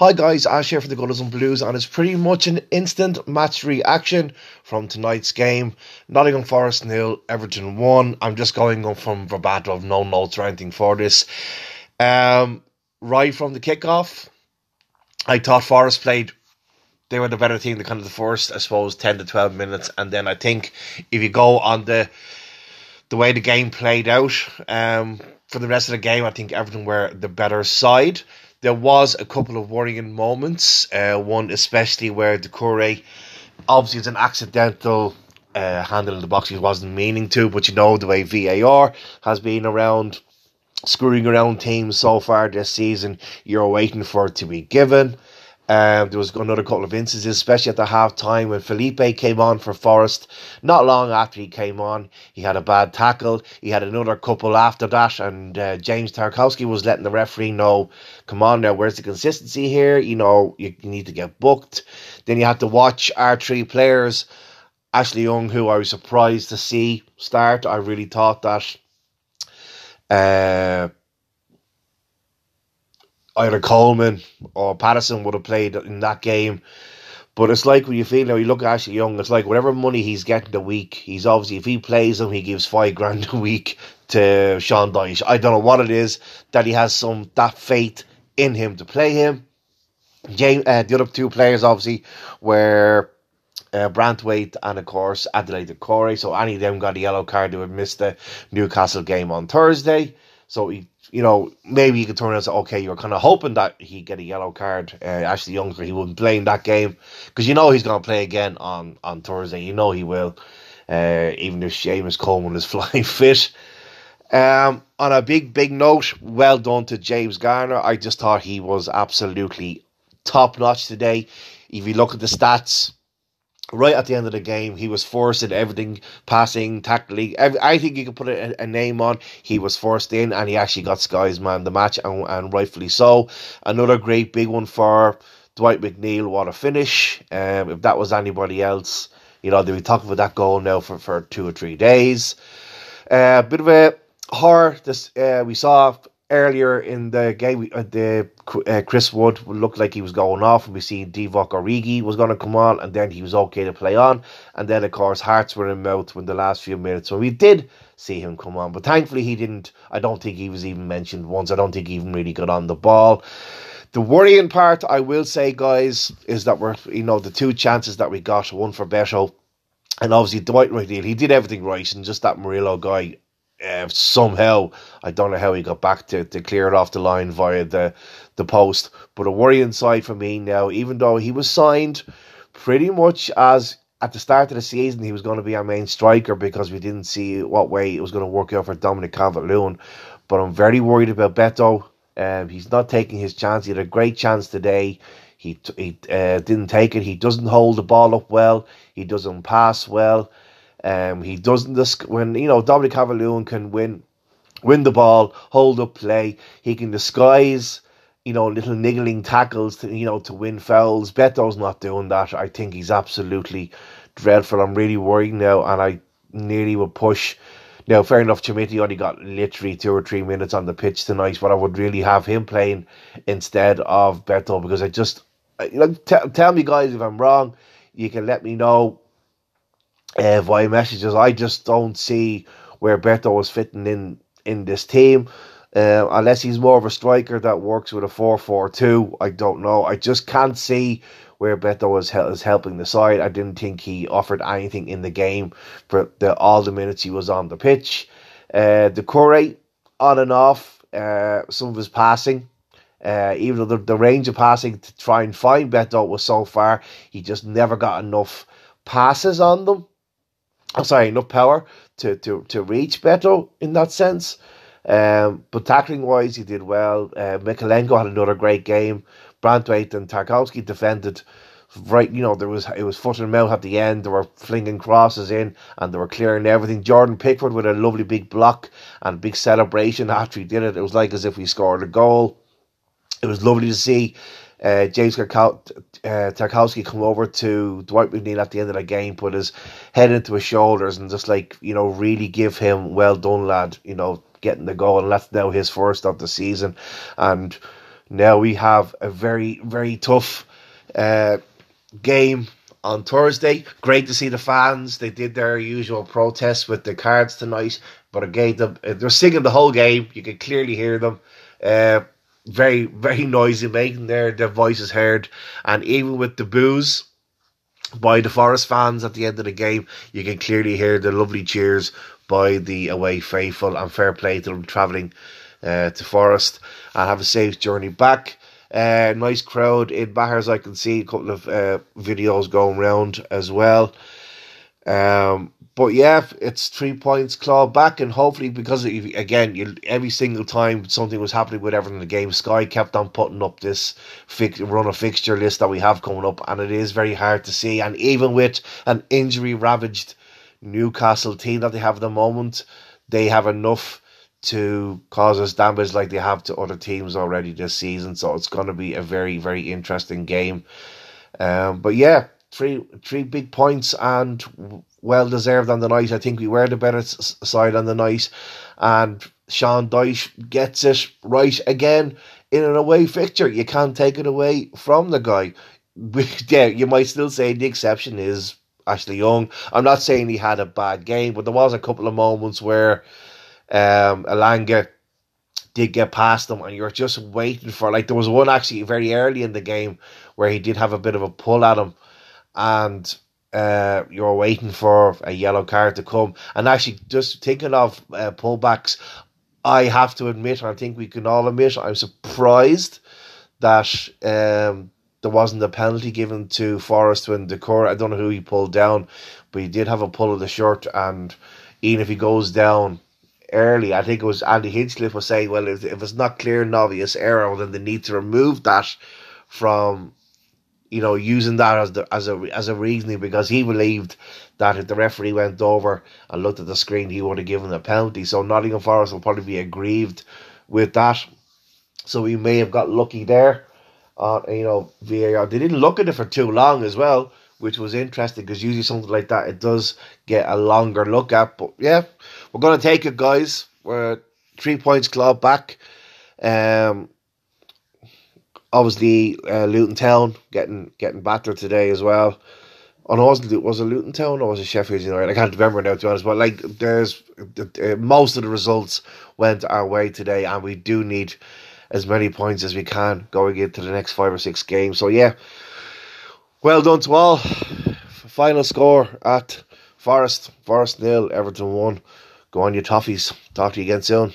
Hi guys, Ash here for the Goodison Blues, and it's pretty much an instant match reaction from tonight's game. Nottingham Forest nil, Everton one. I'm just going on from verbatim, of no notes or anything for this. Um, right from the kickoff, I thought Forest played. They were the better team. The kind of the first, I suppose, ten to twelve minutes, and then I think if you go on the the way the game played out, um, for the rest of the game, I think Everton were the better side there was a couple of worrying moments. Uh, one especially where Doucouré, obviously it's an accidental uh, handle in the box. He wasn't meaning to, but you know the way VAR has been around screwing around teams so far this season. You're waiting for it to be given. Um, there was another couple of instances, especially at the half time when Felipe came on for Forest. Not long after he came on, he had a bad tackle. He had another couple after that, and uh, James Tarkowski was letting the referee know, "Come on now, where's the consistency here? You know, you, you need to get booked." Then you had to watch our three players, Ashley Young, who I was surprised to see start. I really thought that. Uh, either Coleman or Patterson would have played in that game. But it's like when you feel now you look at Ashley Young, it's like whatever money he's getting a week, he's obviously if he plays him, he gives five grand a week to Sean Dyche. I don't know what it is that he has some that faith in him to play him. James, uh, the other two players obviously were uh, Branthwaite and of course Adelaide Corey. So any of them got a yellow card who had missed the Newcastle game on Thursday. So he you know, maybe you could turn around and say, okay, you're kind of hoping that he'd get a yellow card. Uh, Ashley Youngster, he wouldn't play in that game because you know he's going to play again on, on Thursday. You know he will, uh, even if Seamus Coleman is flying fit. Um, on a big, big note, well done to James Garner. I just thought he was absolutely top notch today. If you look at the stats, right at the end of the game, he was forced in everything, passing, tackling. I think you could put a, a, name on. He was forced in, and he actually got Sky's man the match, and, and rightfully so. Another great big one for Dwight McNeil. What a finish! Um, if that was anybody else, you know, they'd be talking about that goal now for, for two or three days. A uh, bit of a horror. This uh, we saw earlier in the game, uh, the uh, Chris Wood looked like he was going off, and we see Divock Origi was going to come on, and then he was okay to play on, and then of course hearts were in mouth when the last few minutes. when we did see him come on, but thankfully he didn't. I don't think he was even mentioned once. I don't think he even really got on the ball. The worrying part, I will say, guys, is that we're you know the two chances that we got, one for Beto, and obviously Dwight McNeil, he did everything right, and just that Murillo guy uh, somehow I don't know how he got back to, to clear it off the line via the the post. But a worrying side for me now, even though he was signed pretty much as at the start of the season he was going to be our main striker because we didn't see what way it was going to work out for Dominic Calvert-Lewin. But I'm very worried about Beto. Um, he's not taking his chance. He had a great chance today. He he uh, didn't take it. He doesn't hold the ball up well. He doesn't pass well. Um, he doesn't this when you know Dominic Calvert-Lewin can win win the ball, hold up play. He can disguise you know little niggling tackles to you know to win fouls. Beto's not doing that. I think he's absolutely dreadful. I'm really worried now, and I nearly would push. Now, fair enough, Chermiti only got literally two or three minutes on the pitch tonight, but I would really have him playing instead of Beto because I just, like, t- tell me, guys, if I'm wrong. You can let me know uh, via messages. I just don't see where Beto is fitting in in this team. Uh, unless he's more of a striker that works with a 4 4 2. I don't know. I just can't see where Beto is, is helping the side. I didn't think he offered anything in the game for the, all the minutes he was on the pitch. Uh, the Corey, on and off, uh, some of his passing. Uh, even though the, the range of passing to try and find Beto was so far, he just never got enough passes on them. I'm sorry, enough power to, to, to reach Beto in that sense. Um, but tackling wise, he did well. Uh, Mykolenko had another great game. Branthwaite and Tarkowski defended right. You know, there was it was foot and mouth at the end. They were flinging crosses in and they were clearing everything. Jordan Pickford with a lovely big block and big celebration after he did it. It was like as if we scored a goal. It was lovely to see uh, James uh, Tarkowski come over to Dwight McNeil at the end of the game, put his head into his shoulders, and just like you know, really give him well done, lad. You know, getting the goal, and that's now his first of the season, and Now we have a very, very tough uh, game on Thursday. Great to see the fans. They did their usual protest with the cards tonight, but again, they're singing the whole game. You can clearly hear them. Uh, very, very noisy, making their, their voices heard. And even with the booze by the Forest fans at the end of the game, you can clearly hear the lovely cheers by the away faithful and fair play to them travelling uh, to Forest and have a safe journey back. Uh, nice crowd in Bahars, I can see a couple of uh, videos going around as well. Um, but yeah, it's three points clawed back, and hopefully, because of, again, you, every single time something was happening with everything in the game, Sky kept on putting up this run of fixture list that we have coming up, and it is very hard to see. And even with an injury ravaged Newcastle team that they have at the moment, they have enough to cause us damage like they have to other teams already this season. So it's going to be a very, very interesting game. Um, but yeah, three three big points and well deserved on the night. I think we were the better side on the night, and Sean Dyche gets it right again in an away fixture. You can't take it away from the guy. yeah, you might still say the exception is Ashley Young. I'm not saying he had a bad game, but there was a couple of moments where um, Elanga did get past him, and you're just waiting for like there was one actually very early in the game where he did have a bit of a pull at him, and uh, you're waiting for a yellow card to come. And actually, just thinking of uh, pullbacks, I have to admit, I think we can all admit, I'm surprised that um, there wasn't a penalty given to Forest when Doucouré. I don't know who he pulled down, but he did have a pull of the shirt, and even if he goes down early. I think it was Andy Hinchcliffe was saying, well, if, if it's not clear and obvious error, then they need to remove that from, you know, using that as the as a as a reasoning because he believed that if the referee went over and looked at the screen, he would have given a penalty. So Nottingham Forest will probably be aggrieved with that. So we may have got lucky there. Uh, you know, VAR. They didn't look at it for too long as well, which was interesting because usually something like that it does get a longer look at. But yeah, we're to take it, guys. We're three points club back. Um, obviously, uh, Luton Town getting getting battered today as well. No, wasn't it was it Luton Town or was it Sheffield United? I can't remember now to be honest. But like, there's uh, most of the results went our way today, and we do need as many points as we can going into the next five or six games. So yeah, well done to all. Final score at Forest, Forest nil, Everton one. Go on, your toffees. Talk to you again soon.